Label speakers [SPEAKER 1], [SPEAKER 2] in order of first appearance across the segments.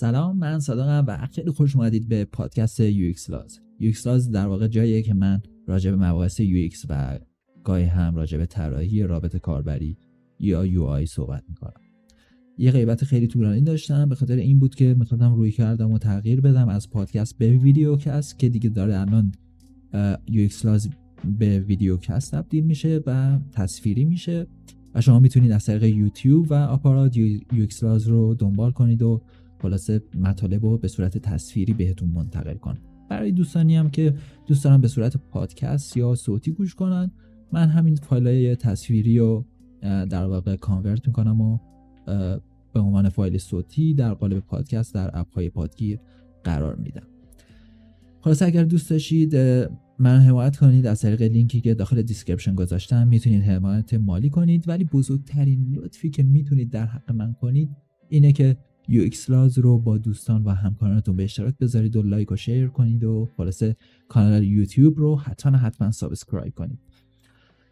[SPEAKER 1] سلام من صادقم و خیلی خوش اومدید به پادکست UX Laws. UX Laws در واقع جاییه که من راجع به مباحث UX و گاهی هم راجع به طراحی رابط کاربری یا UI صحبت می‌کنم. یه غیبت خیلی طولانی داشتم به خاطر این بود که می‌خواستم رویکردم و تغییر بدم از پادکست به video cast که دیگه داره الان UX Laws به video cast تبدیل میشه و تصویری میشه و شما می‌تونید از طریق یوتیوب و آپارات UX Laws رو دنبال کنید و خلاصه مطالب رو به صورت تصویری بهتون منتقل کنم. برای دوستانی هم که دوست دارن به صورت پادکست یا صوتی گوش کنن من همین فایل تصویری رو در واقع convert می‌کنم و به عنوان فایل صوتی در قالب پادکست در app های پادگیر قرار میدم. خلاصه اگر دوست داشتید من حمایت کنید از طریق لینکی که داخل description گذاشتم می‌تونید حمایت مالی کنید ولی بزرگترین لطفی که می‌تونید در حق من کنید اینه که UX Laws رو با دوستان و همکارانتون به اشتراک بذارید و like و share کنید و خلاصه کانال یوتیوب رو حتما حتما subscribe کنید.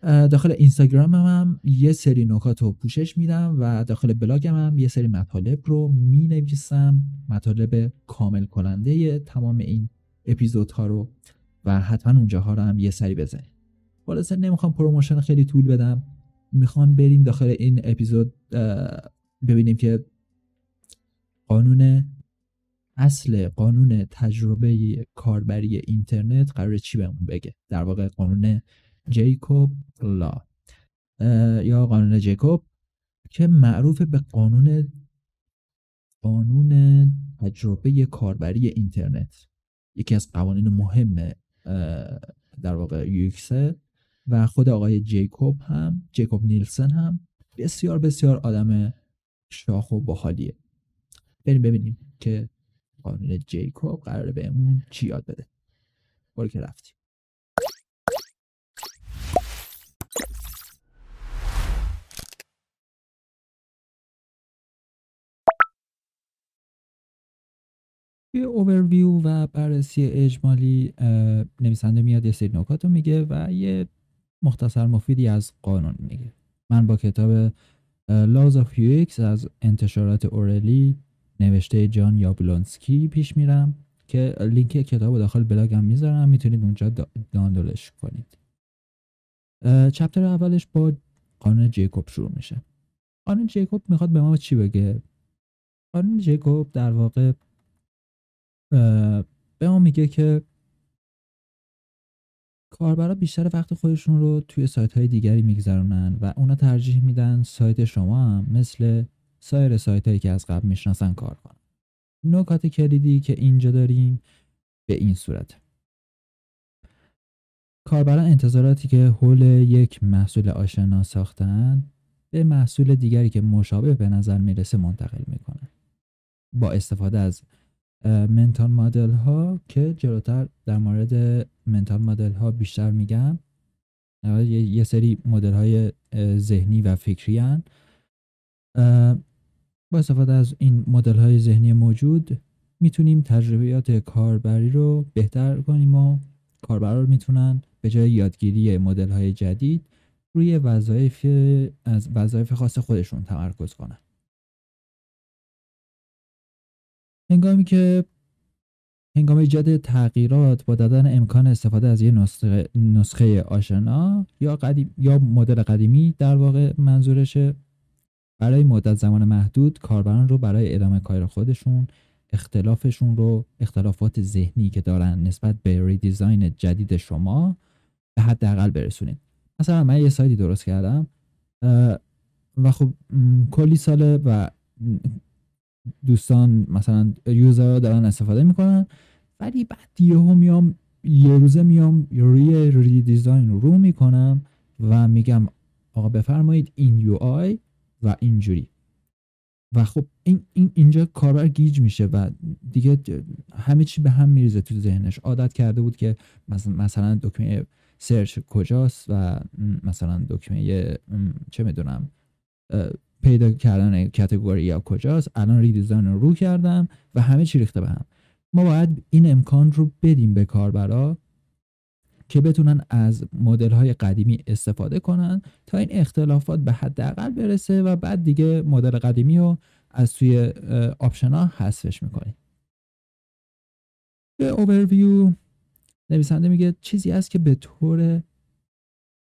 [SPEAKER 1] داخل اینستاگرام هم یه سری نکات رو پوشش میدم و داخل بلاگم هم یه سری مطالب رو می نویسم مطالب کامل کننده تمام این اپیزودها رو و حتما اونجاها رو هم یه سری بزنید. خلاصه نمی‌خوام promotion خیلی طول بدم. می‌خوام بریم داخل این اپیزود ببینیم که قانون اصل قانون تجربه کاربری اینترنت قرار چی بهمون بگه؟ در واقع قانون جیکوب لا. یا قانون جیکوب که معروف به قانون قانون تجربه کاربری اینترنت. یکی از قوانین مهم در واقع یوکسه و خود آقای جیکوب هم جیکوب نیلسن هم بسیار بسیار آدم شاخ و باحالیه. بریم ببینیم که قانون جیکوب قراره بهمون چی یاد بده. برو که رفتیم. توی اوورویو و بررسی اجمالی نویسنده میاد یه سری نکات رو میگه و یه مختصر مفیدی از قانون میگه. من با کتاب Laws of UX از انتشارات اورلی نوشته جان یابلونسکی پیش میرم که لینک کتاب داخل بلاگم می‌ذارم می‌تونید اونجا دانلودش کنید. چپتر اولش با قانون جیکوب شروع میشه. قانون جیکوب می‌خواد به ما چی بگه؟ قانون جیکوب در واقع به ما میگه که کاربرا بیشتر وقت خودشون رو توی سایت های دیگری میگذرونن و اونا ترجیح میدن سایت شما هم مثل سایر سایت هایی که از قبل می‌شناسن کار کنن. نکات کلیدی که اینجا داریم به این صورت. کاربران انتظاراتی که حول یک محصول آشنا ساختن به محصول دیگری که مشابه به نظر می‌رسه منتقل می‌کنن. با استفاده از منتال مدل ها که جلوتر در مورد منتال مدل ها بیشتر میگم. یه سری مدل های ذهنی و فکری هن. با استفاده از این مدل های ذهنی موجود می‌تونیم تجربیات کاربری رو بهتر کنیم و کاربرا می‌تونن به جای یادگیری مدل های جدید روی وظایف از وظایف خاص خودشون تمرکز کنن. هنگامی که هنگام ایجاد تغییرات با دادن امکان استفاده از یه نسخه, نسخه آشنا یا قدیم یا مدل قدیمی در واقع منظورشه برای مدت زمان محدود کاربران رو برای ادامه کار خودشون اختلافشون رو اختلافات ذهنی که دارن نسبت به ریدیزاین جدید شما به حداقل برسونید. مثلا من یه سایتی درست کردم و خب کلی ساله و دوستان مثلا user دارن استفاده می‌کنن ولی بعد یهو میام یه روزه میام روی redesign رو می‌کنم و میگم آقا بفرمایید این UI و اینجوری. و خب این, این اینجا کاربر گیج میشه و دیگه همه چی به هم میریزه تو ذهنش. عادت کرده بود که مثلا دکمه سرچ کجاست و مثلا دکمه چه می‌دونم پیدا کردن کتگوری یا کجاست. الان ریدیزاین رو رو کردم و همه چی ریخته به هم. ما باید این امکان رو بدیم به کاربرا. که بتونن از مدل های قدیمی استفاده کنن تا این اختلافات به حداقل برسه و بعد دیگه مدل قدیمی رو از توی آپشن ها حذفش می‌کنید به اوورویو نویسنده میگه چیزی هست که به طور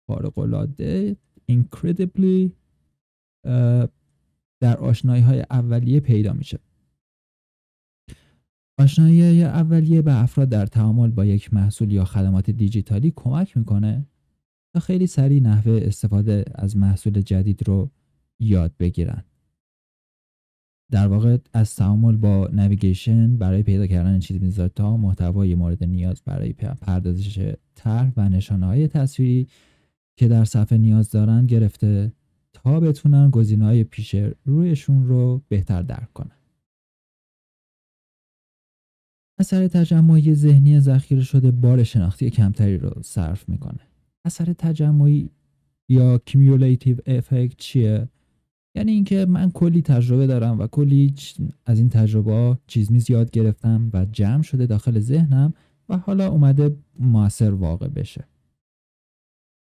[SPEAKER 1] خارق العاده incredibly در آشنایی های اولیه پیدا میشه. آشنایی اولیه به افراد در تعامل با یک محصول یا خدمات دیجیتالی کمک می‌کنه تا خیلی سریع نحوه استفاده از محصول جدید رو یاد بگیرن. در واقع از تعامل با نویگیشن برای پیدا کردن چیز تا محتوای مورد نیاز برای پردازش طرح و نشانه های تصویری که در صفحه نیاز دارن گرفته تا بتونن گزینه های پیش رویشون رو بهتر درک کنن. اثر تجمعی ذهنی ذخیره شده بار شناختی کمتری رو صرف می‌کنه. اثر تجمعی یا کیمیولیتیو افکت چیه؟ یعنی اینکه من کلی تجربه دارم و کلی از این تجربه چیز میز یاد گرفتم و جمع شده داخل ذهنم و حالا اومده موثر واقع بشه.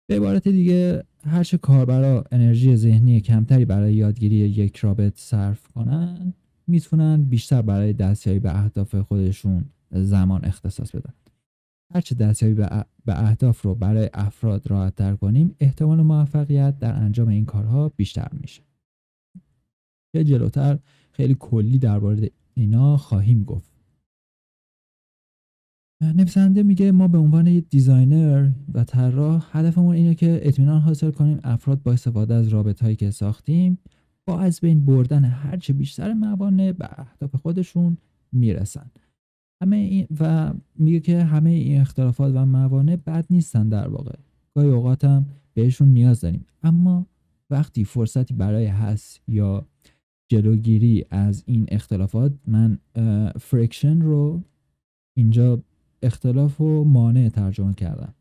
[SPEAKER 1] به عبارت دیگه هرچه کاربرا انرژی ذهنی کمتری برای یادگیری یک رابط صرف کنن می‌تونن بیشتر برای دستیابی به اهداف خودشون زمان اختصاص بدن. هرچه دستیابی به اهداف رو برای افراد راحت تر کنیم احتمال موفقیت در انجام این کارها بیشتر میشه. که جلوتر خیلی کلی درباره اینا خواهیم گفت. نویسنده میگه ما به عنوان دیزاینر و طراح هدفمون اینه که اطمینان حاصل کنیم افراد با استفاده از رابط هایی که ساختیم با از بین بردن هرچه بیشتر موانع به اهداف خودشون می‌رسن. همه این و میگه که همه این اختلافات و موانع بد نیستن در واقع. گاهی اوقات هم بهشون نیاز داریم. اما وقتی فرصتی برای حس یا جلوگیری از این اختلافات من فرکشن رو اینجا اختلاف و مانع ترجمه کردم.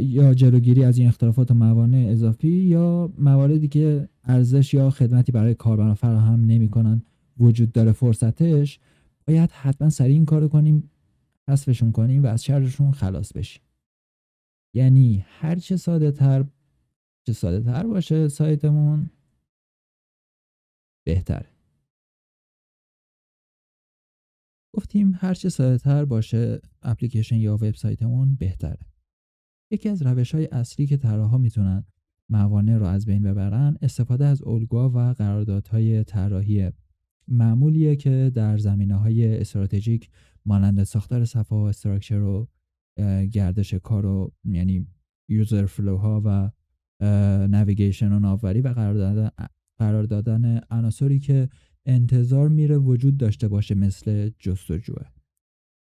[SPEAKER 1] یا جلوگیری از این اختلافات و موانع اضافی یا مواردی که ارزش یا خدمتی برای کاربران فراهم نمی‌کنن وجود داره فرصتش باید حتما سریع این کارو کنیم حذفشون کنیم و از شرشون خلاص بشیم. یعنی هر چه ساده تر چه ساده تر باشه سایتمون بهتره. گفتیم هر چه ساده تر باشه اپلیکیشن یا وبسایتمون بهتره. یکی از روش های اصلی که طراحا می‌تونن موانع رو از بین ببرن استفاده از الگوها و قراردادهای طراحی معمولیه که در زمینه های استراتژیک مانند ساختار صفحه و structure و گردش کار و یعنی user flow ها و navigation و ناوبری و قرار دادن قرار دادن عناصری که انتظار میره وجود داشته باشه مثل جستجوه.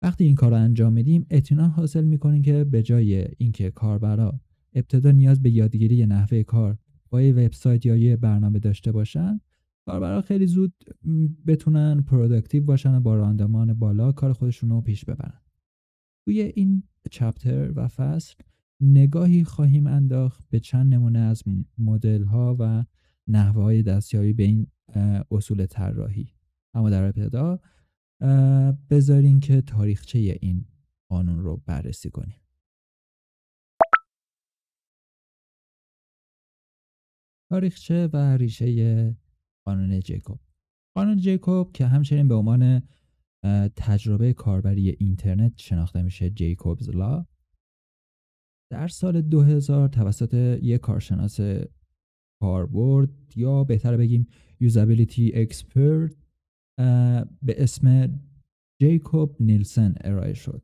[SPEAKER 1] وقتی این کار رو انجام میدیم اطمینان حاصل می‌کنیم که به جای اینکه کاربرا ابتدا نیاز به یادگیری نحوه کار با یه وبسایت یا یه برنامه داشته باشن کاربرا خیلی زود بتونن productive باشن و با راندمان بالا کار خودشون رو پیش ببرن. توی این chapter و فصل نگاهی خواهیم انداخت به چند نمونه از مدل ها و نحوه های دستیابی به این اصول طراحی. اما در ابتدا بذارین که تاریخچه این قانون رو بررسی کنیم. تاریخچه و ریشه قانون جیکوب. قانون جیکوب که همچنین به عنوان تجربه کاربری اینترنت شناخته میشه جیکوبز لا در سال 2000 توسط یک کارشناس کاربرد یا بهتر بگیم یوزابیلیتی اکسپرت به اسم جیکوب نیلسن ارائه شد.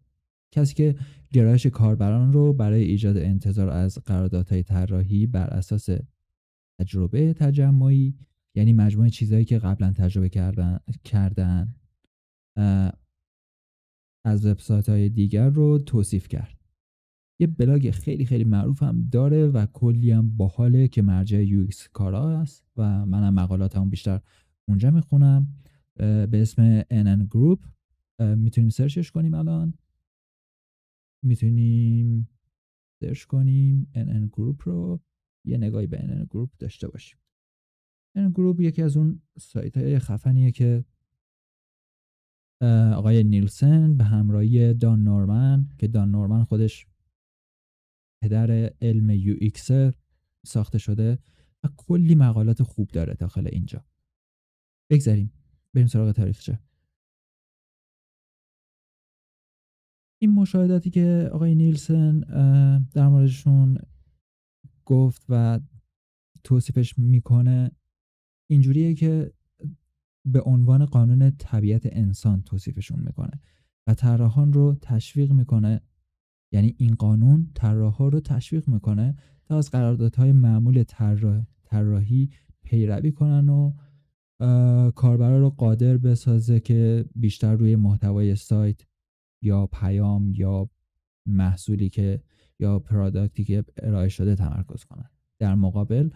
[SPEAKER 1] کسی که گرایش کاربران رو برای ایجاد انتظار از قراردادهای طراحی بر اساس تجربه تجمعی یعنی مجموعه چیزهایی که قبلا تجربه کردن, از وبسایت های دیگر رو توصیف کرد. یه بلاگ خیلی خیلی معروف هم داره و کلی هم باحاله که مرجع یو کارا است و منم مقالات هم بیشتر اونجا می‌خونم. به اسم NN Group می‌تونیم سرچش کنیم الان. می‌تونیم search کنیم NN Group رو. یه نگاهی به NN Group داشته باشیم. NN Group یکی از اون سایت های خفنیه که آقای نیلسن به همراهی دان نورمن که دان نورمن خودش پدر علم UX ساخته شده و کلی مقالات خوب داره داخل اینجا. بگذاریم بریم سراغ تاریخچه. این مشاهداتی که آقای نیلسن در موردشون گفت و توصیفش می‌کنه اینجوریه که به عنوان قانون طبیعت انسان توصیفشون می‌کنه و طراحان رو تشویق می‌کنه یعنی این قانون طراحا رو تشویق می‌کنه تا از قراردادهای معمول طراحی پیروی کنن و کاربرا رو قادر بسازه که بیشتر روی محتوای سایت یا پیام یا محصولی که یا پرادکتی که ارائه شده تمرکز کنن. در مقابل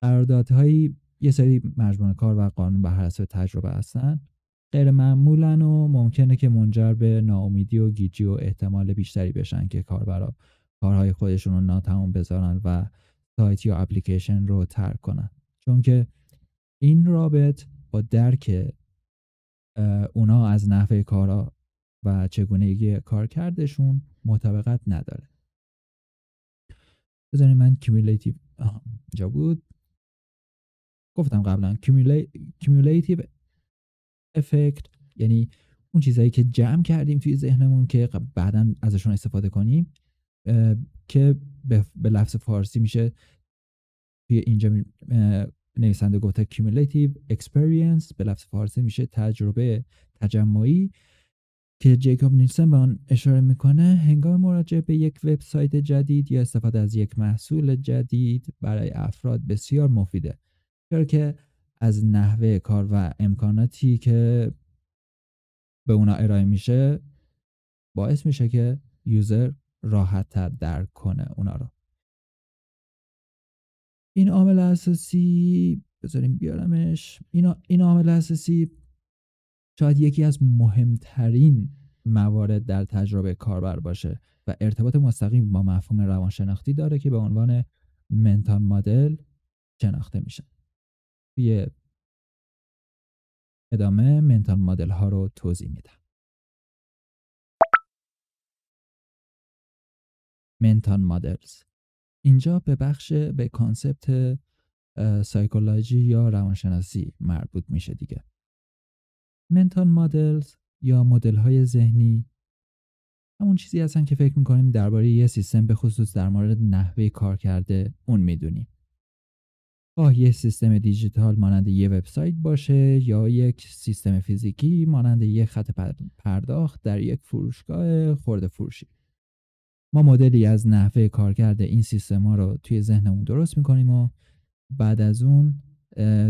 [SPEAKER 1] قراردادهایی یه سری مجموعه کار و قانون به حسب تجربه هستن. غیر معمولن و ممکنه که منجر به ناامیدی و گیجی و احتمال بیشتری بشن که کاربرا کارهای خودشون رو ناتمام بذارن و سایت یا اپلیکیشن رو ترک کنن. چون که این رابط با درک اونا از نحوه کارا و چگونگی کارکردشون مطابقت نداره. بذارین من cumulative اینجا بود. گفتم قبلا cumulative effect یعنی اون چیزهایی که جمع کردیم توی ذهنمون که بعدا ازشون استفاده کنیم که به لفظ فارسی میشه توی اینجا نویسنده گفته cumulative experience به لفظ فارسی میشه تجربه تجمعی که جیکوب نیلسن به آن اشاره می‌کنه هنگام مراجعه به یک وبسایت جدید یا استفاده از یک محصول جدید برای افراد بسیار مفیده. چرا که از نحوه کار و امکاناتی که به اونا ارائه میشه باعث میشه که یوزر راحت تر درک کنه اونا رو. این عامل اساسی بذاریم بیارمش. این, عامل اساسی شاید یکی از مهمترین موارد در تجربه کاربر باشه و ارتباط مستقیم با مفهوم روانشناختی داره که به عنوان منتال مدل شناخته میشه. توی ادامه منتال مدل ها رو توضیح میدم. mental models. اینجا به بخش به concept psychology یا روانشناسی مربوط میشه دیگه. mental models یا مدل های ذهنی همون چیزی هستن که فکر می‌کنیم درباره یه سیستم به خصوص در مورد نحوه کارکرد اون می‌دونیم. خواه یه سیستم دیجیتال مانند یه وبسایت باشه یا یک سیستم فیزیکی مانند یک خط پرداخت در یک فروشگاه خورده فروشی. ما مدلی از نحوه کارکرد این سیستم ها رو توی ذهنمون درست می‌کنیم و بعد از اون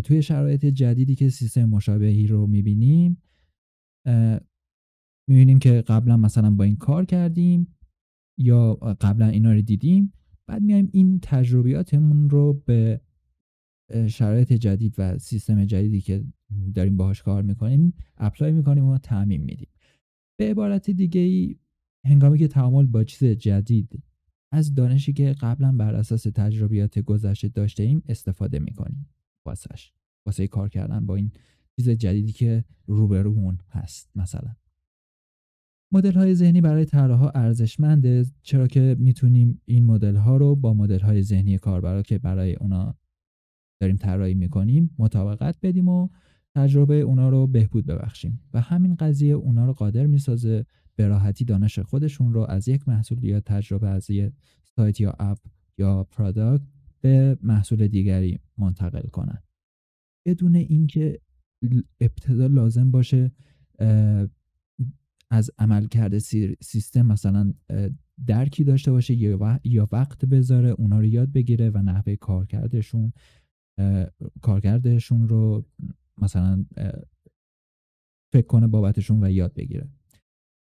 [SPEAKER 1] توی شرایط جدیدی که سیستم مشابهی رو می‌بینیم می‌بینیم که قبلا مثلا با این کار کردیم یا قبلا اینا رو دیدیم بعد میایم این تجربیاتمون رو به شرایط جدید و سیستم جدیدی که داریم باهاش کار می‌کنیم اپلای می‌کنیم و تعمین میدیم. به عبارت دیگه ای هنگامی که تعامل با چیز جدید از دانشی که قبلا بر اساس تجربیات گذشته داشته ایم استفاده می‌کنیم. واسش. واسه کار کردن با این چیز جدیدی که روبرومون هست مثلا. مدل های ذهنی برای طراحا ارزشمنده چرا که می‌تونیم این مدل ها رو با مدل های ذهنی کاربرا که برای اونا داریم طراحی می‌کنیم مطابقت بدیم و تجربه اونا رو بهبود ببخشیم. و همین قضیه اونا رو قادر می‌سازه به راحتی دانش خودشون رو از یک محصول یا تجربه از یک سایت یا app یا product به محصول دیگری منتقل کنن. بدون اینکه ابتدا لازم باشه از عملکرد سیستم مثلا درکی داشته باشه یا وقت بذاره اونا رو یاد بگیره و نحوه کارکردشون کارکردشون رو مثلا فکر کنه بابتشون و یاد بگیره.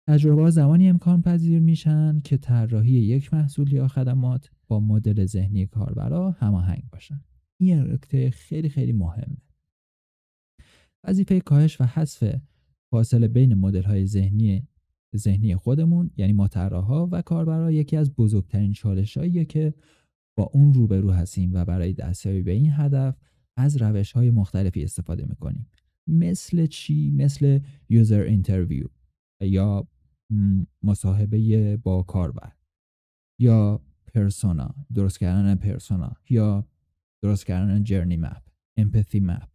[SPEAKER 1] تجربه زمانی امکان پذیر میشن که طراحی یک محصول یا خدمات با مدل ذهنی کاربرا هماهنگ باشن. این نکته خیلی خیلی مهمه. وظیفه کاهش و حذف فاصله بین مدل های ذهنی ذهنی خودمون یعنی ما طراحا و کاربرا یکی از بزرگترین چالشهاییه که اون روبرو هستیم و برای دستیابی به این هدف از روش های مختلفی استفاده می‌کنیم. مثل چی؟ مثل user interview یا مصاحبه با کاربر یا persona درست کردن persona یا درست کردن journey map empathy map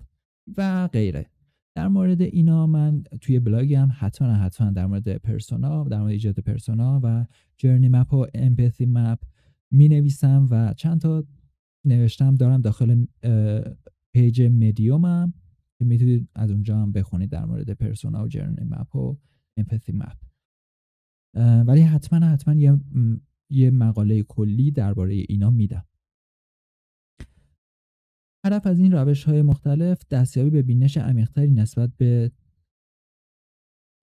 [SPEAKER 1] و غیره. در مورد اینا من توی بلاگم حتما حتما در مورد persona در مورد ایجاد persona و journey map و empathy map می نویسم و چند تا نوشتم دارم داخل page Medium م که می‌تونید از اونجا هم بخونید در مورد persona و journey map و empathy map ولی حتما حتما یه, یه مقاله کلی درباره اینا میدم. هدف از این روش های مختلف دستیابی به بینش عمیقتری نسبت به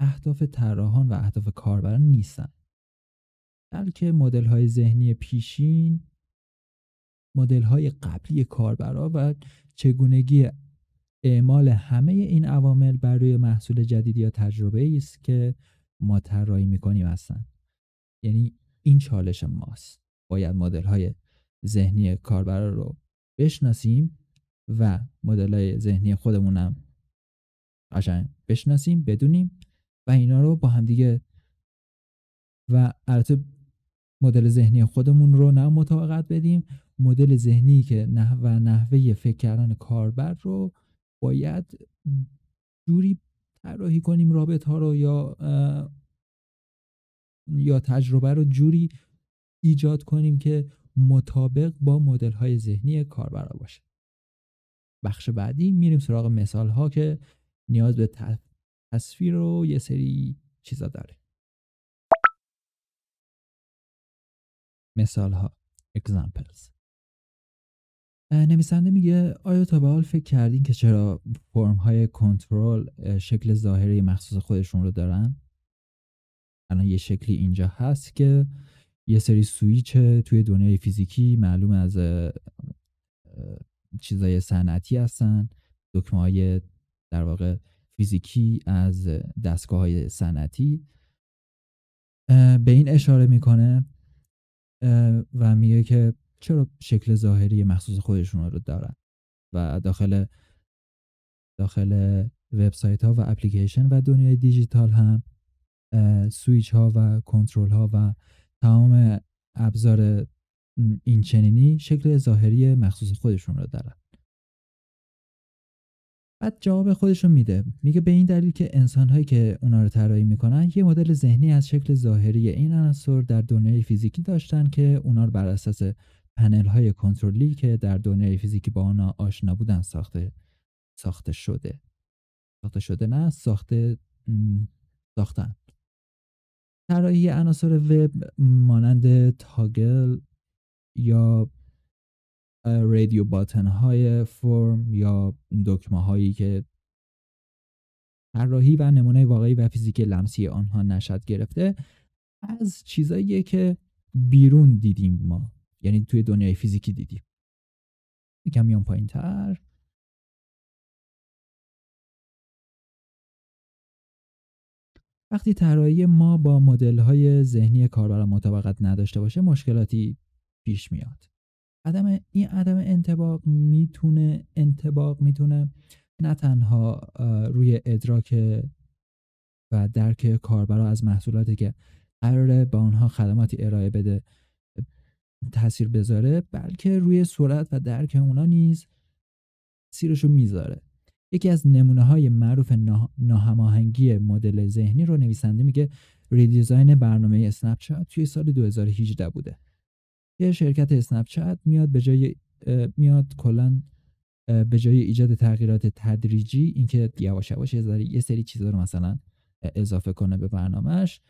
[SPEAKER 1] اهداف طراحان و اهداف کاربران نیستن. بلکه مدل های ذهنی پیشین مدل های قبلی کاربرا و چگونگی اعمال همه این عوامل بر روی محصول جدید یا تجربه است که ما طراحی می‌کنیم هستن. یعنی این چالش ماست. باید مدل های ذهنی کاربرا رو بشناسیم و مدل های ذهنی خودمونم قشنگ بشناسیم بدونیم و اینا رو با هم دیگه و البته مدل ذهنی خودمون رو نه مطابقت بدیم مدل ذهنی که نحو و نحوه فکر کردن کاربر رو باید جوری طراحی کنیم رابط ها رو یا یا تجربه رو جوری ایجاد کنیم که مطابق با مدل های ذهنی کاربر باشه. بخش بعدی میریم سراغ مثال ها که نیاز به تصویر و یه سری چیزا داره. مثال ها examples نویسنده میگه آیا تا به حال فکر کردین که چرا فرم های کنترل شکل ظاهری مخصوص خودشون رو دارن؟ الان یه شکلی اینجا هست که یه سری سویچ توی دنیای فیزیکی معلوم از چیزای صنعتی هستن دکمه های در واقع فیزیکی از دستگاه های صنعتی به این اشاره می‌کنه و میگه که چرا شکل ظاهری مخصوص خودشون رو دارن؟ و داخل داخل وبسایت ها و اپلیکیشن و دنیای دیجیتال هم سویچ ها و کنترل ها و تمام ابزار این چنینی شکل ظاهری مخصوص خودشون رو دارن. بعد جواب خودشون میده. میگه به این دلیل که انسان هایی که اونا رو طراحی می‌کنن یه مدل ذهنی از شکل ظاهری این عناصر در دنیای فیزیکی داشتن که اونا رو بر اساس پنل های کنترلی که در دنیای فیزیکی با آنها آشنا بودن ساخته ساخته شده. ساخته شده نه ساخته ساختن. طراحی عناصر وب مانند تاگل یا رادیو باتن های فرم یا دکمه هایی که طراحی و نمونه واقعی و فیزیک لمسی آنها نشد گرفته از چیزاییه که بیرون دیدیم ما. یعنی توی دنیای فیزیکی دیدیم. یکم میان پایین تر وقتی طراحی ما با مدل های ذهنی کاربر مطابقت نداشته باشه مشکلاتی پیش میاد. عدم این عدم انتباق می‌تونه انتباق می‌تونه نه تنها روی ادراک و درک کاربرا از محصولاتی که قراره به آنها خدماتی ارائه بده تاثیر بذاره بلکه روی سرعت و درک اونا نیز سیرشو می‌ذاره. یکی از نمونه های معروف ناهماهنگی مدل ذهنی رو نویسنده میگه ریدیزاین برنامه اسنپ توی سال 2018 بوده. یه شرکت اسنپ چت میاد به جای میاد کلا به جای ایجاد تغییرات تدریجی اینکه یواش یواش یه سری چیزا رو مثلا اضافه کنه به برنامهش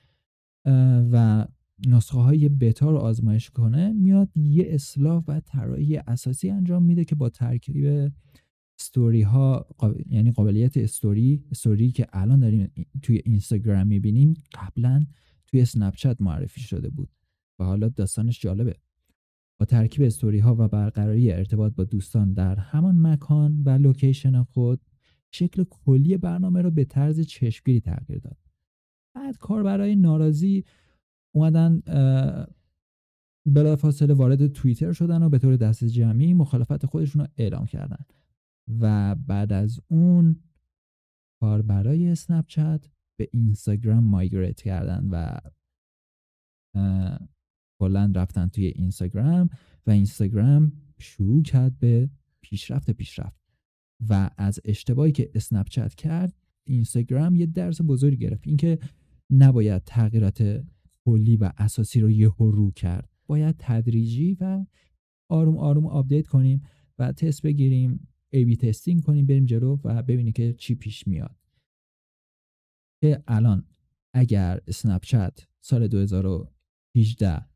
[SPEAKER 1] و نسخه های بتا رو آزمایش کنه میاد یه اصلاح و طراحی اساسی انجام میده که با ترکیب استوری ها یعنی قابلیت story story که الان داریم توی اینستاگرام می‌بینیم قبلا توی اسنپ معرفی شده بود. و حالا داستانش جالبه. با ترکیب استوری ها و برقراری ارتباط با دوستان در همان مکان و location خود شکل کلی برنامه رو به طرز چشمگیری تغییر داد. بعد کاربرای ناراضی اومدن بلافاصله وارد توییتر شدن و به طور دست جمعی مخالفت خودشون رو اعلام کردن. و بعد از اون کاربرای اسنپ چت به اینستاگرام مایگریت کردن و کلا رفتن توی اینستاگرام و اینستاگرام شروع کرد به پیشرفت پیشرفت. و از اشتباهی که اسنپ چت کرد اینستاگرام یه درس بزرگی گرفت. اینکه نباید تغییرات کلی و اساسی رو یهو کرد. باید تدریجی و آروم آروم update کنیم و تست بگیریم A/B testing کنیم بریم جلو و ببینیم که چی پیش میاد. که الان اگر اسنپ چت سال 2018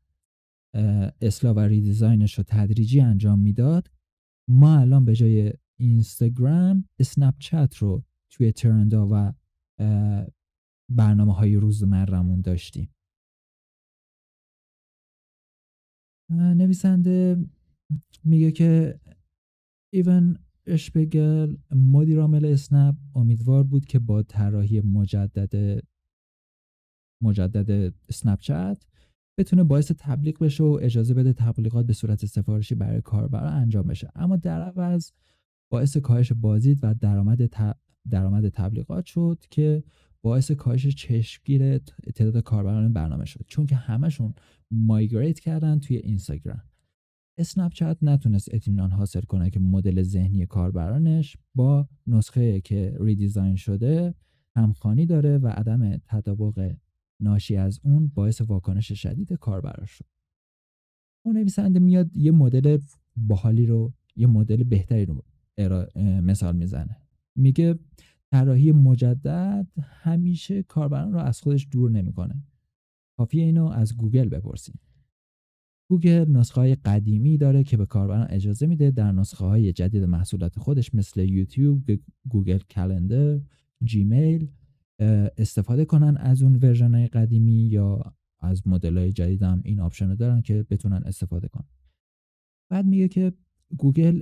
[SPEAKER 1] اصلاح و redesign ش رو تدریجی انجام می‌داد. ما الان به جای اینستاگرام اسنپ چت رو توی ترندا و برنامه های روزمرمون داشتیم. نویسنده میگه که ایون اشپگل مدیر عامل اسنپ امیدوار بود که با طراحی مجدد مجدد اسنپ چت بتونه باعث تبلیغ بشه و اجازه بده تبلیغات به صورت سفارشی برای کاربرا انجام بشه. اما در عوض باعث کاهش بازدید و درآمد درآمد تبلیغات شد که باعث کاهش چشمگیر تعداد کاربران برنامه شد. چون که همشون مایگریت کردن توی اینستاگرام. اسنپ چت نتونست اطمینان حاصل کنه که مدل ذهنی کاربرانش با نسخه که ریدیزاین شده همخوانی داره و عدم تطابق ناشی از اون باعث واکنش شدید کاربرا شد. اون نویسنده میاد یه مدل باحالی رو یه مدل بهتری رو مثال می‌زنه. میگه طراحی مجدد همیشه کاربران رو از خودش دور نمی‌کنه. کافیه اینو از گوگل بپرسیم. گوگل نسخه های قدیمی داره که به کاربران اجازه میده در نسخه های جدید محصولات خودش مثل یوتیوب، Google Calendar، Gmail استفاده کنن از اون version های قدیمی یا از مدل های جدید هم این option رو دارن که بتونن استفاده کنن. بعد میگه که گوگل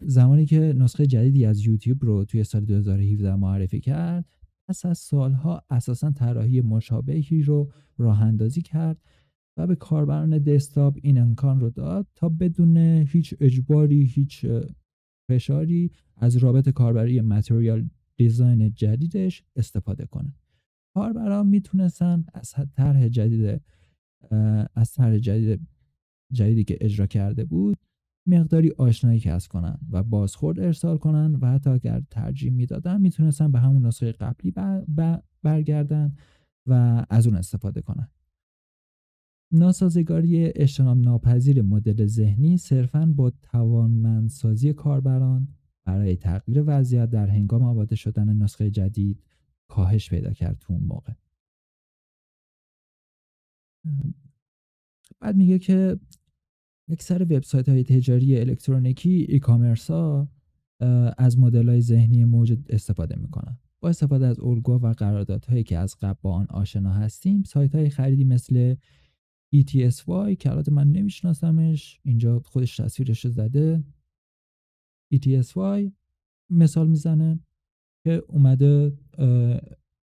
[SPEAKER 1] زمانی که نسخه جدیدی از یوتیوب رو توی سال 2017 معرفی کرد پس از سالها اساسا طراحی مشابهی رو راه اندازی کرد و به کاربران desktop این امکان رو داد تا بدون هیچ اجباری هیچ فشاری از رابط کاربری material دیزاین جدیدش استفاده کنه. کاربران می‌تونستن از طرح جدید از طرح جدید جدیدی که اجرا کرده بود مقداری آشنایی کسب کنن و بازخورد ارسال کنن و حتی اگر ترجیح می‌دادن می‌تونستن به همون نسخه قبلی برگردن و از اون استفاده کنن. ناسازگاری اجتناب ناپذیر مدل ذهنی صرفا با توانمندسازی کاربران برای تغییر وضعیت در هنگام آماده شدن نسخه جدید کاهش پیدا کرد تو اون موقع. بعد میگه که اکثر وبسایت های تجاری الکترونیکی ای کامرس ها از مدل های ذهنی موجود استفاده می‌کنن. با استفاده از الگو و قراردادهایی که از قبل با آن آشنا هستیم سایت های خریدی مثل ETSY که البته من نمیشناسمش اینجا خودش تصویرش زده. ETSY مثال می‌زنه که اومده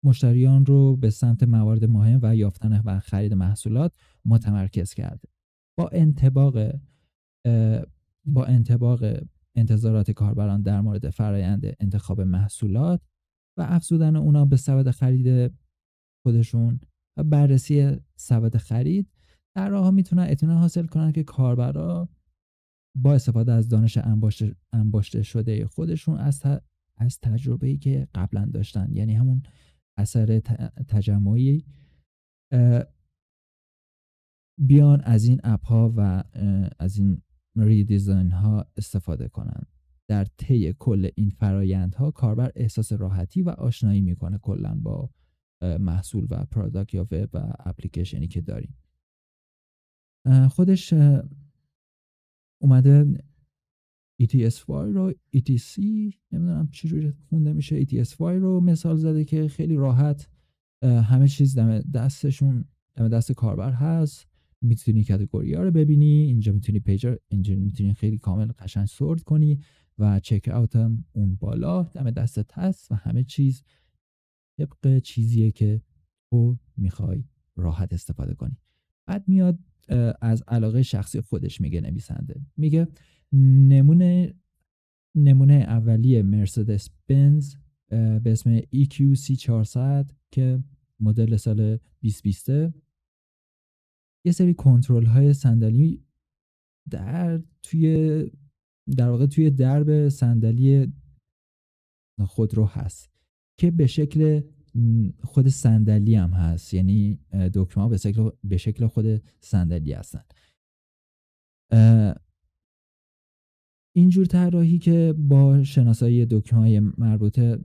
[SPEAKER 1] مشتریان رو به سمت موارد مهم و یافتن و خرید محصولات متمرکز کرده. با انتباق با انتباق انتظارات کاربران در مورد فرایند انتخاب محصولات و افزودن اونا به سبد خرید خودشون و بررسی سبد خرید در راه می‌تونن اطمینان حاصل کنن که کاربرا با استفاده از دانش انباشته شده خودشون از, از تجربه‌ای که قبلا داشتن. یعنی همون اثر تجمعی بیان از این app ها و از این redesign ها استفاده کنن. در طی کل این فرایندها کاربر احساس راحتی و آشنایی می‌کنه کلا با محصول و product یا وب و اپلیکیشنی که داریم. خودش اومده ETS5 رو ETC نمی‌دونم چجوری خونده میشه ETS5 رو مثال زده که خیلی راحت همه چیز دم دستشون دم دست کاربر هست. می‌تونی کاتگوری ها رو ببینی اینجا می‌تونی پیجر اینجا می‌تونی خیلی کامل قشنگ سورت کنی و چک اوت هم اون بالا دم دستت هست و همه چیز طبق چیزیه که تو می‌خوای راحت استفاده کنی. بعد میاد از علاقه شخصی خودش میگه نویسنده. میگه نمونه نمونه اولیه مرسدس بنز به اسم EQC 400 که مدل سال 2020 یه سری کنترل های صندلی در توی در واقع توی درب صندلی خودرو هست که به شکل خود صندلی هم هست. یعنی دکمه به شکل به شکل خود صندلی هستن. اینجور طراحی که با شناسایی دکمه های مربوطه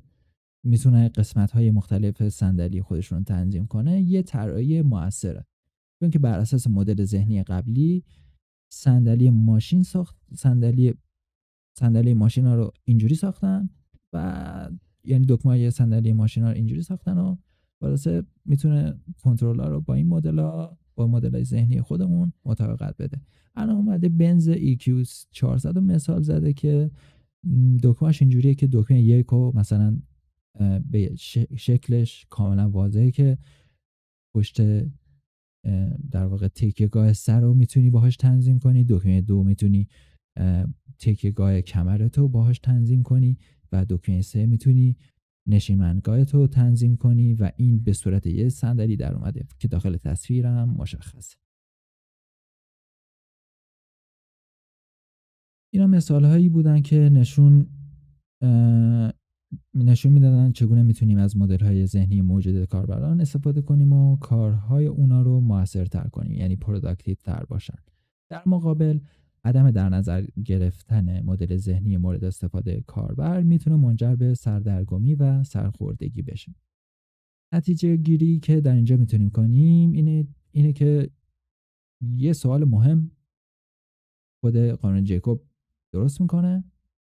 [SPEAKER 1] می‌تونه قسمت های مختلف صندلی خودشون تنظیم کنه یه طراحی موثره. چون که بر اساس مدل ذهنی قبلی صندلی ماشین ساخت صندلی صندلی ماشین ها رو اینجوری ساختن و یعنی دکمه صندلی ماشین ها رو اینجوری ساختن و خلاصه می‌تونه کنترلر رو با این مدل با مدل ذهنی خودمون مطابقت بده. الان اومده بنز EQ 400 مثال زده که دکمهش اینجوریه که دکمه یک رو مثلا به شکلش کاملا واضحه که پشت در واقع تکیهگاه سر رو می‌تونی باهاش تنظیم کنی دکمه دو می‌تونی تکیه‌گاه کمرت رو باهاش تنظیم کنی. و دکمه سه می‌تونی نشیمنگاه تو تنظیم کنی و این به صورت یه صندلی در اومده که داخل تصویرم مشخصه. اینا مثال هایی بودن که نشون نشون می‌دادن چگونه می‌تونیم از مدل های ذهنی موجود کاربران استفاده کنیم و کارهای اونا رو موثرتر کنیم یعنی productive تر باشن. در مقابل عدم در نظر گرفتن مدل ذهنی مورد استفاده کاربر می‌تونه منجر به سردرگمی و سرخوردگی بشه. نتیجه گیری که در اینجا می‌تونیم کنیم اینه, اینه که یه سوال مهم خود قانون جیکوب درست می‌کنه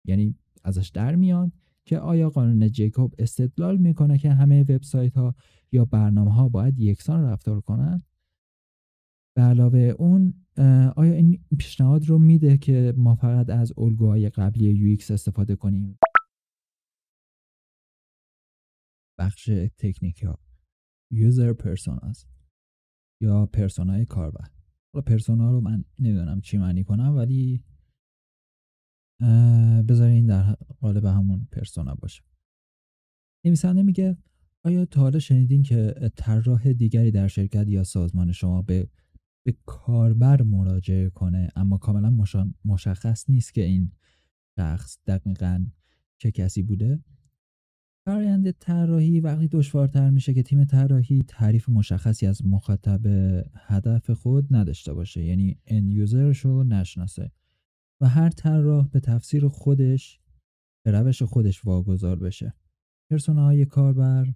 [SPEAKER 1] یعنی ازش در میاد که آیا قانون جیکوب استدلال می‌کنه که همه وبسایت ها یا برنامه ها باید یکسان رفتار کنند؟ به علاوه اون آیا این پیشنهاد رو میده که ما فقط از الگوهای قبلی یو استفاده کنیم؟ بخش تکنیکی ها. یوزر پرسوناز. یا پرسونای کاربر. حالا پرسونا رو من نمی‌دونم چی معنی کنم ولی بذارین در قالب همون پرسونا باشه. نویسنده میگه آیا تا حالا شنیدین که طراح دیگری در شرکت یا سازمان شما به به کاربر مراجعه کنه اما کاملا مشخص نیست که این شخص دقیقا چه کسی بوده. فرایند طراحی وقتی دشوارتر میشه که تیم طراحی تعریف مشخصی از مخاطب هدف خود نداشته باشه یعنی ان یوزرش رو نشناسه. و هر طراح به تفسیر خودش به روش خودش واگذار بشه. پرسوناهای کاربر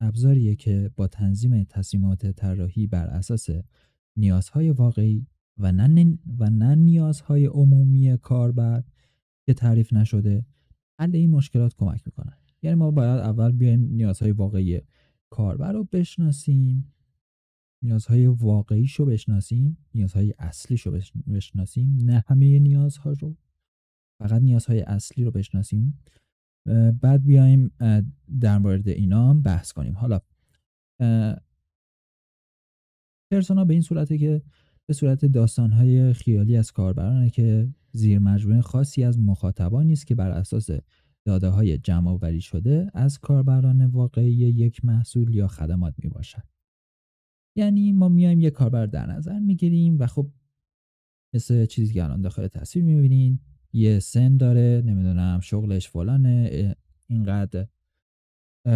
[SPEAKER 1] ابزاریه که با تنظیم تصمیمات طراحی بر اساس نیازهای واقعی و نه, و نه نیازهای عمومی کاربر که تعریف نشده حل این مشکلات کمک می‌کنن یعنی ما باید اول بیایم نیازهای واقعی کاربر رو بشناسیم نیازهای واقعیش رو بشناسیم نیازهای اصلیش رو بشناسیم نه همه نیازها رو فقط نیازهای اصلی رو بشناسیم. بعد بیایم در مورد اینا بحث کنیم. حالا پرسونا به این صورته که به صورت داستانهای خیالی از کاربرانه که زیر مجموعه خاصی از مخاطبان نیست که بر اساس داده های جمع آوری شده از کاربران واقعی یک محصول یا خدمات می باشد. یعنی ما میایم یک کاربر در نظر می‌گیریم و خب مثل چیزی که الان داخل تصویر می‌بینین یه سن داره نمی‌دونم شغلش فلانه اینقدر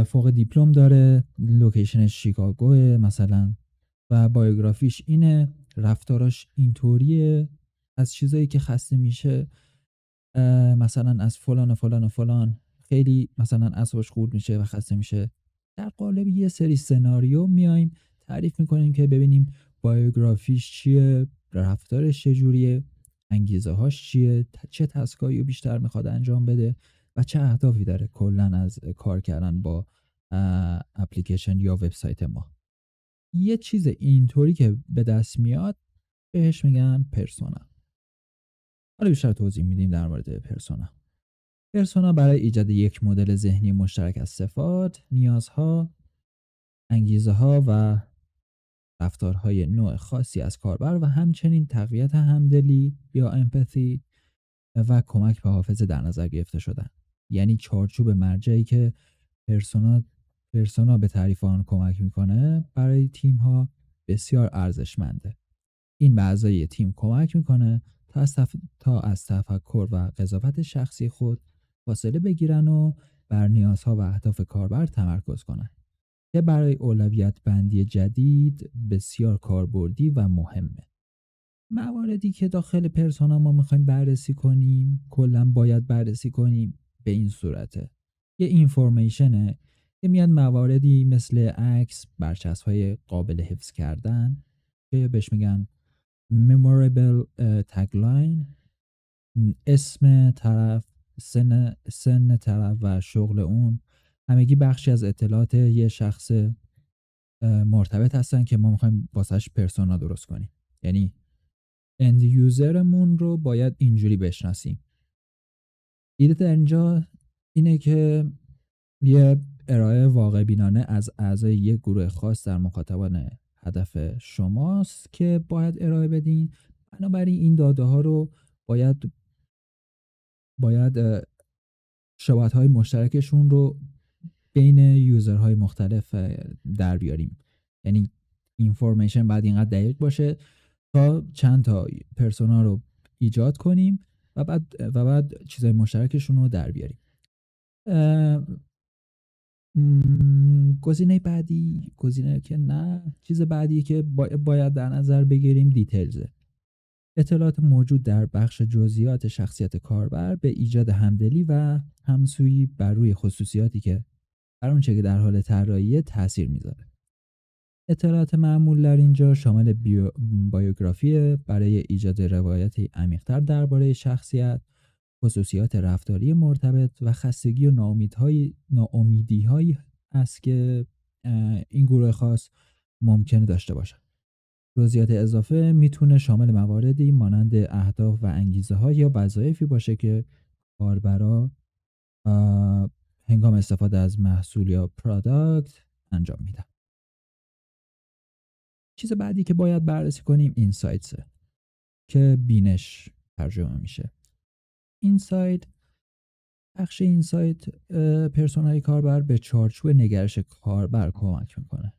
[SPEAKER 1] فوق دیپلم داره لوکیشنش شیکاگوه مثلا و بایوگرافیش اینه رفتاراش اینطوریه. از چیزایی که خسته میشه مثلا از فلان و فلان و فلان خیلی مثلا اصابش خورد میشه و خسته میشه. در قالب یه سری سناریو میایم تعریف می‌کنیم که ببینیم بایوگرافیش چیه رفتارش چجوریه انگیزه هاش چیه چه تسکایی رو بیشتر می‌خواد انجام بده و چه اهدافی داره کلا از کار کردن با اپلیکیشن یا وبسایت ما. یه چیز اینطوری که به دست میاد بهش میگن پرسونا. حالا بیشتر توضیح میدیم در مورد پرسونا. پرسونا برای ایجاد یک مدل ذهنی مشترک از صفات، نیازها، انگیزه ها و رفتارهای نوع خاصی از کاربر و همچنین تقویت همدلی یا امپاتی و کمک به حافظه در نظر گرفته شدن. یعنی چارچوب مرجعی که پرسونا پرسونا به تعریف آن کمک می‌کنه برای تیم ها بسیار ارزشمنده. این به اعضای تیم کمک می‌کنه تا از, تا از تفکر و قضاوت شخصی خود فاصله بگیرن و بر نیازها و اهداف کاربر تمرکز کنند که برای اولویت بندی جدید بسیار کاربردی و مهمه. مواردی که داخل پرسونا ما می‌خوایم بررسی کنیم کلا باید بررسی کنیم به این صورته. یه اینفورمیشنه که میاد مواردی مثل عکس برچسب های قابل حفظ کردن که بهش میگن memorable tagline. اسم طرف سن, سن طرف و شغل اون. همگی بخشی از اطلاعات یه شخص مرتبط هستن که ما می‌خوایم واسهش پرسونا درست کنیم. یعنی اند یوزرمون رو باید اینجوری بشناسیم. ایده در اینجا اینه که یه ارائه واقع بینانه از اعضای یک گروه خاص در مخاطبان هدف شماست که باید ارائه بدین. بنابراین این داده ها رو باید باید شباهت های مشترکشون رو بین یوزرهای مختلف در بیاریم. یعنی اینفورمیشن بعد اینقدر دقیق باشه تا چند تا پرسونا رو ایجاد کنیم و بعد و بعد چیزهای مشترکشون رو در بیاریم. گزینه بعدی گزینه که نه چیز بعدی که باید در نظر بگیریم دیتیلزه اطلاعات موجود در بخش جزئیات شخصیت کاربر به ایجاد همدلی و همسویی بر روی خصوصیاتی که بر اونچه که در حال طراحی تاثیر می‌ذاره. اطلاعات معمول در اینجا شامل بیو... بایوگرافی برای ایجاد روایتی عمیقتر درباره شخصیت خصوصیات رفتاری مرتبط و خستگی و ناامیدی هایی است که این گروه خاص ممکنه داشته باشد. جزئیات اضافه می‌تونه شامل مواردی مانند اهداف و انگیزه ها یا وظایفی باشه که کاربرا هنگام استفاده از محصول یا پرادکت انجام میدن. چیز بعدی که باید بررسی کنیم اینسایتس که بینش ترجمه میشه. اینسایت بخش اینسایت پرسونای کاربر به چارچوب نگرش کاربر کمک می‌کنه.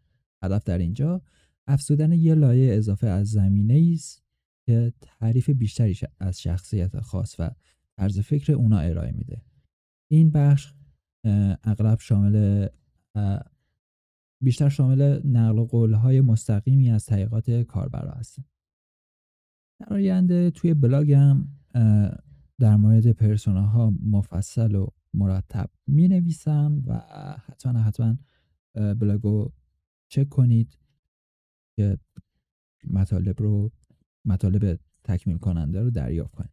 [SPEAKER 1] هدف در اینجا افزودن یه لایه اضافه از زمینه است که تعریف بیشتری از شخصیت خاص و طرز فکر اونا ارائه میده. این بخش اغلب شامل بیشتر شامل نقل قول های مستقیمی از طریقات کاربر هست. در آینده توی بلاگم در مورد persona ها مفصل و مرتب می نویسم و حتما حتما بلاگو چک کنید که مطالب رو مطالب تکمیل کننده رو دریافت کنید.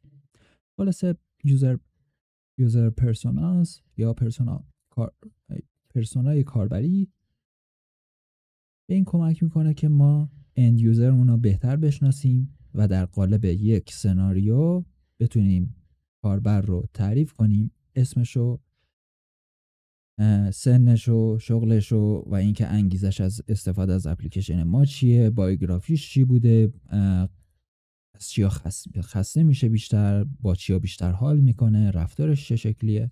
[SPEAKER 1] خلاصه user user personas یا persona کار persona ی کاربری به این کمک می‌کنه که ما اند یوزر رو بهتر بشناسیم و در قالب یک سناریو بتونیم کاربر رو تعریف کنیم. اسمشو سنشو شغلشو و اینکه انگیزش از استفاده از اپلیکیشن ما چیه بایوگرافیش چی بوده از چیا خسته میشه بیشتر با چیا بیشتر حال می‌کنه رفتارش چه شکلیه.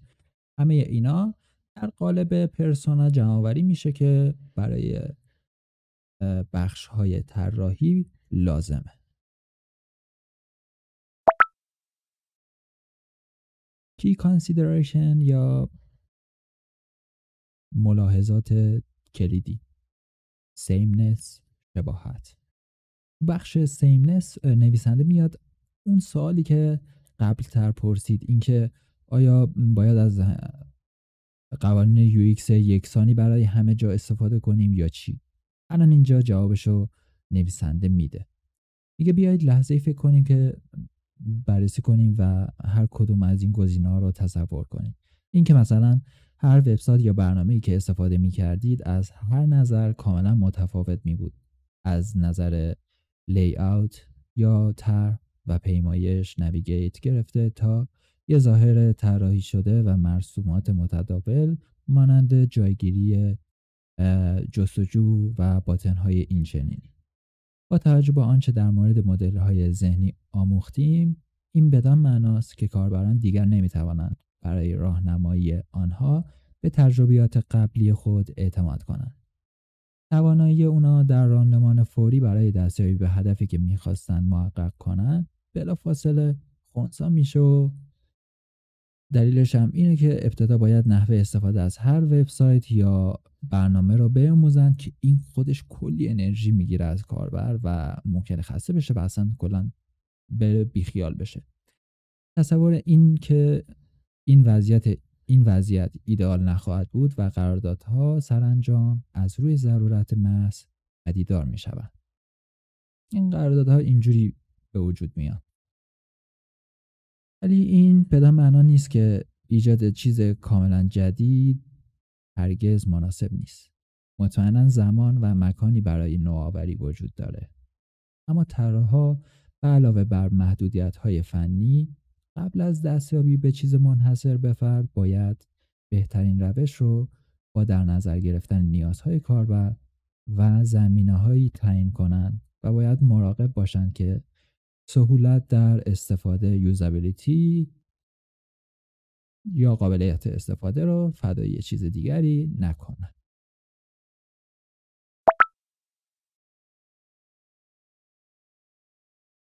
[SPEAKER 1] همه اینا در قالب persona جمع‌آوری میشه که برای بخش های طراحی لازمه. key consideration یا ملاحظات کلیدی. sameness شباهت. بخش sameness نویسنده میاد اون سوالی که قبل تر پرسید اینکه آیا باید از قوانین UX یکسانی برای همه جا استفاده کنیم یا چی؟ الان اینجا جوابشو نویسنده میده. دیگه بیایید لحظه فکر کنیم که بررسی کنیم و هر کدوم از این گزینه ها رو تصور کنیم. اینکه مثلا هر وبسایت یا برنامه‌ای که استفاده می کردید از هر نظر کاملا متفاوت می بود از نظر لیاوت یا تر و پیمایش نویگیت گرفته تا یه ظاهر طراحی شده و مرسومات متداول مانند جایگیری جستجو و باتنهای این چنینی با توجه به آنچه در مورد مدل های ذهنی آموختیم این بدان معناست که کاربران دیگر نمی‌توانند برای راهنمایی آنها به تجربیات قبلی خود اعتماد کنند. توانایی اونا در راهنمان فوری برای دستیابی به هدفی که می‌خواستند محقق کنند بلا فاصله خونسا میشه و دلیلش هم اینه که ابتدا باید نحوه استفاده از هر وبسایت یا برنامه رو بیاموزن که این خودش کلی انرژی می‌گیره از کاربر و ممکنه خسته بشه و اصلا کلا بره بیخیال بشه تصور این که این وضعیت این وضعیت ایدئال نخواهد بود و قراردادها سرانجام از روی ضرورت محض پدیدار می شود. این قراردادها اینجوری به وجود میاد. ولی این به معنا نیست که ایجاد چیز کاملا جدید هرگز مناسب نیست. مطمئنا زمان و مکانی برای نوآوری وجود داره. اما طراحها به علاوه بر محدودیت های فنی قبل از دستیابی به چیز منحصر به فرد باید بهترین روش رو با در نظر گرفتن نیازهای کاربر و زمینه هایی تعیین کنند و باید مراقب باشند که سهولت در استفاده یوزابیلیتی یا قابلیت استفاده رو فدای چیز دیگری نکنند.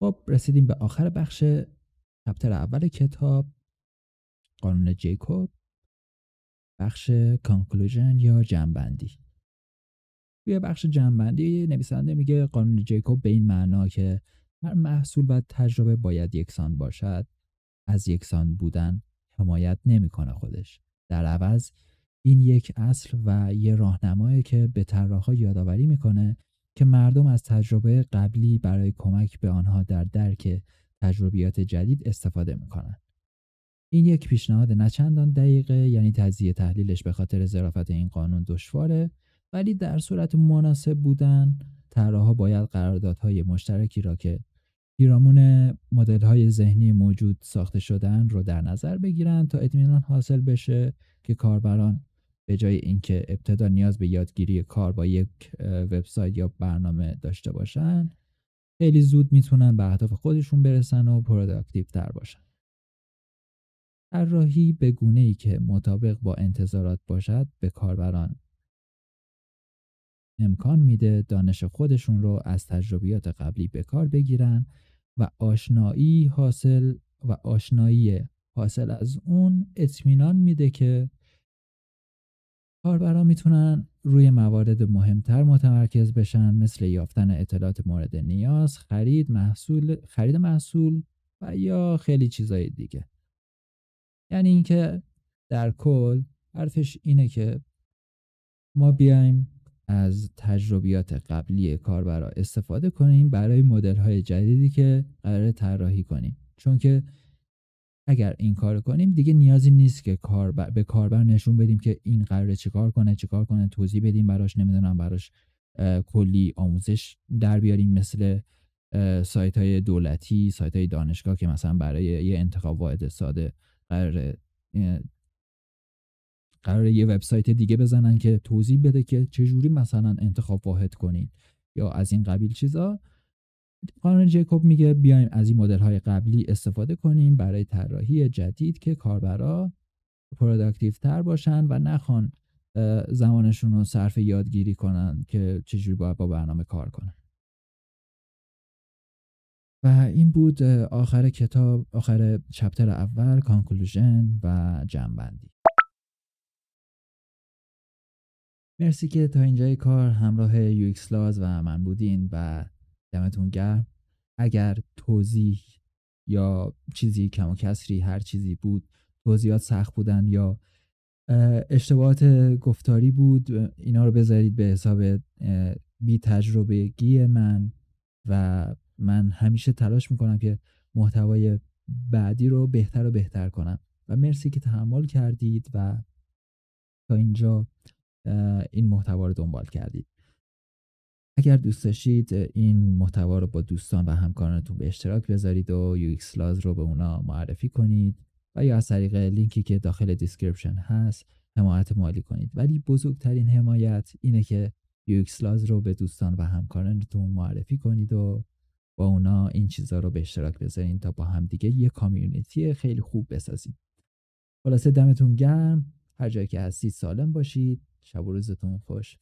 [SPEAKER 1] خب رسیدیم به آخر بخش چپتر اول کتاب قانون جیکوب بخش کانکلوژن یا جنبندی توی بخش جنبندی نویسنده میگه قانون جیکوب به این معنا که هر محصول و تجربه باید یکسان باشد. از یکسان بودن حمایت نمی‌کنه خودش. در عوض این یک اصل و یه راهنمایی که به طراحها یادآوری می‌کنه که مردم از تجربه قبلی برای کمک به آنها در درک تجربیات جدید استفاده می‌کنن این یک پیشنهاد نچندان دقیقه یعنی تجزیه تحلیلش به خاطر ظرافت این قانون دشواره ولی در صورت مناسب بودن طراحها باید قراردادهای مشترکی را که پیرامون مدل های ذهنی موجود ساخته شدن رو در نظر بگیرن تا اطمینان حاصل بشه که کاربران به جای اینکه ابتدا نیاز به یادگیری کار با یک وبسایت یا برنامه داشته باشن خیلی زود می‌تونن به اهداف خودشون برسن و productive تر باشن. طراحی به گونه ای که مطابق با انتظارات باشد به کاربران امکان میده دانش خودشون رو از تجربیات قبلی به کار بگیرن و آشنایی حاصل و آشنایی حاصل از اون اطمینان میده که کاربران می‌تونن روی موارد مهمتر متمرکز بشن مثل یافتن اطلاعات مورد نیاز، خرید محصول، خرید محصول و یا خیلی چیزای دیگه. یعنی اینکه در کل حرفش اینه که ما بیایم از تجربیات قبلی کاربرا استفاده کنیم برای مدل های جدیدی که قرار طراحی کنیم. چون که اگر این کار کنیم دیگه نیازی نیست که کاربر به کاربر نشون بدیم که این قراره چیکار کنه چیکار کنه توضیح بدیم براش نمی‌دونم براش کلی آموزش در بیاریم مثل سایت های دولتی سایت های دانشگاه که مثلا برای یه انتخاب واحد ساده قرار قرار یه وبسایت دیگه بزنن که توضیح بده که چجوری مثلا انتخاب واحد کنین. یا از این قبیل چیزا. قانون جیکوب میگه بیایم از این مدل های قبلی استفاده کنیم برای طراحی جدید که کاربرا productive تر باشن و نخوان زمانشون رو صرف یادگیری کنن که چجوری باید با برنامه کار کنن. و این بود آخر کتاب آخر chapter اول conclusion و جمع‌بندی. مرسی که تا اینجای کار همراه UX Laws و من بودین و دمتون گرم. اگر توضیح یا چیزی کم و کسری هر چیزی بود توضیحات سخت بودن یا اشتباهات گفتاری بود اینا رو بذارید به حساب بی تجربه گی من و من همیشه تلاش می‌کنم که محتوای بعدی رو بهتر و بهتر کنم. و مرسی که تحمل کردید و تا اینجا این محتوا رو دنبال کردید. اگر دوست داشتید این محتوا رو با دوستان و همکارانتون به اشتراک بذارید و UX Laws رو به اونا معرفی کنید و یا از طریق لینکی که داخل description هست حمایت مالی کنید. ولی بزرگترین حمایت اینه که UX Laws رو به دوستان و همکارانتون معرفی کنید و با اونا این چیزها رو به اشتراک بذارید تا با همدیگه یه community خیلی خوب بسازیم. خلاصه دمتون گرم. هر جایی که هستید سالم باشید. شب و روزتون خوش.